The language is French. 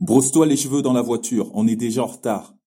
Brosse-toi les cheveux dans la voiture, on est déjà en retard.